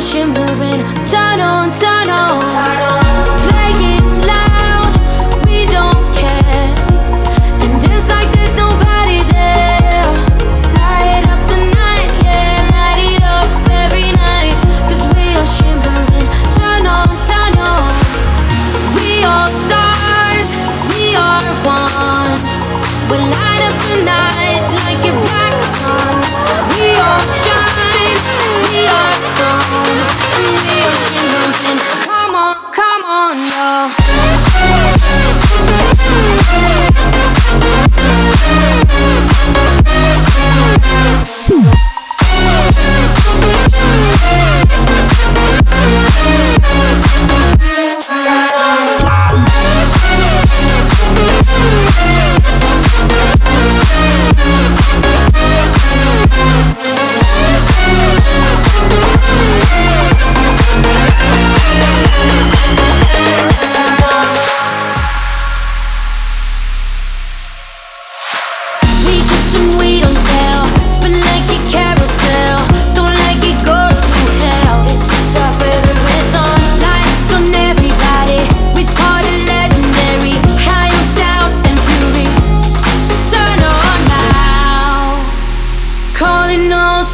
Watch moving, turn on, turn on, turn on. Loud, We don't care, and it's like there's nobody there. Light up the night, yeah, light it up every night. 'Cause we are shimmering, turn on, turn on. We stars, we are one. We light up the night like it bright.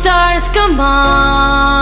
stars come on.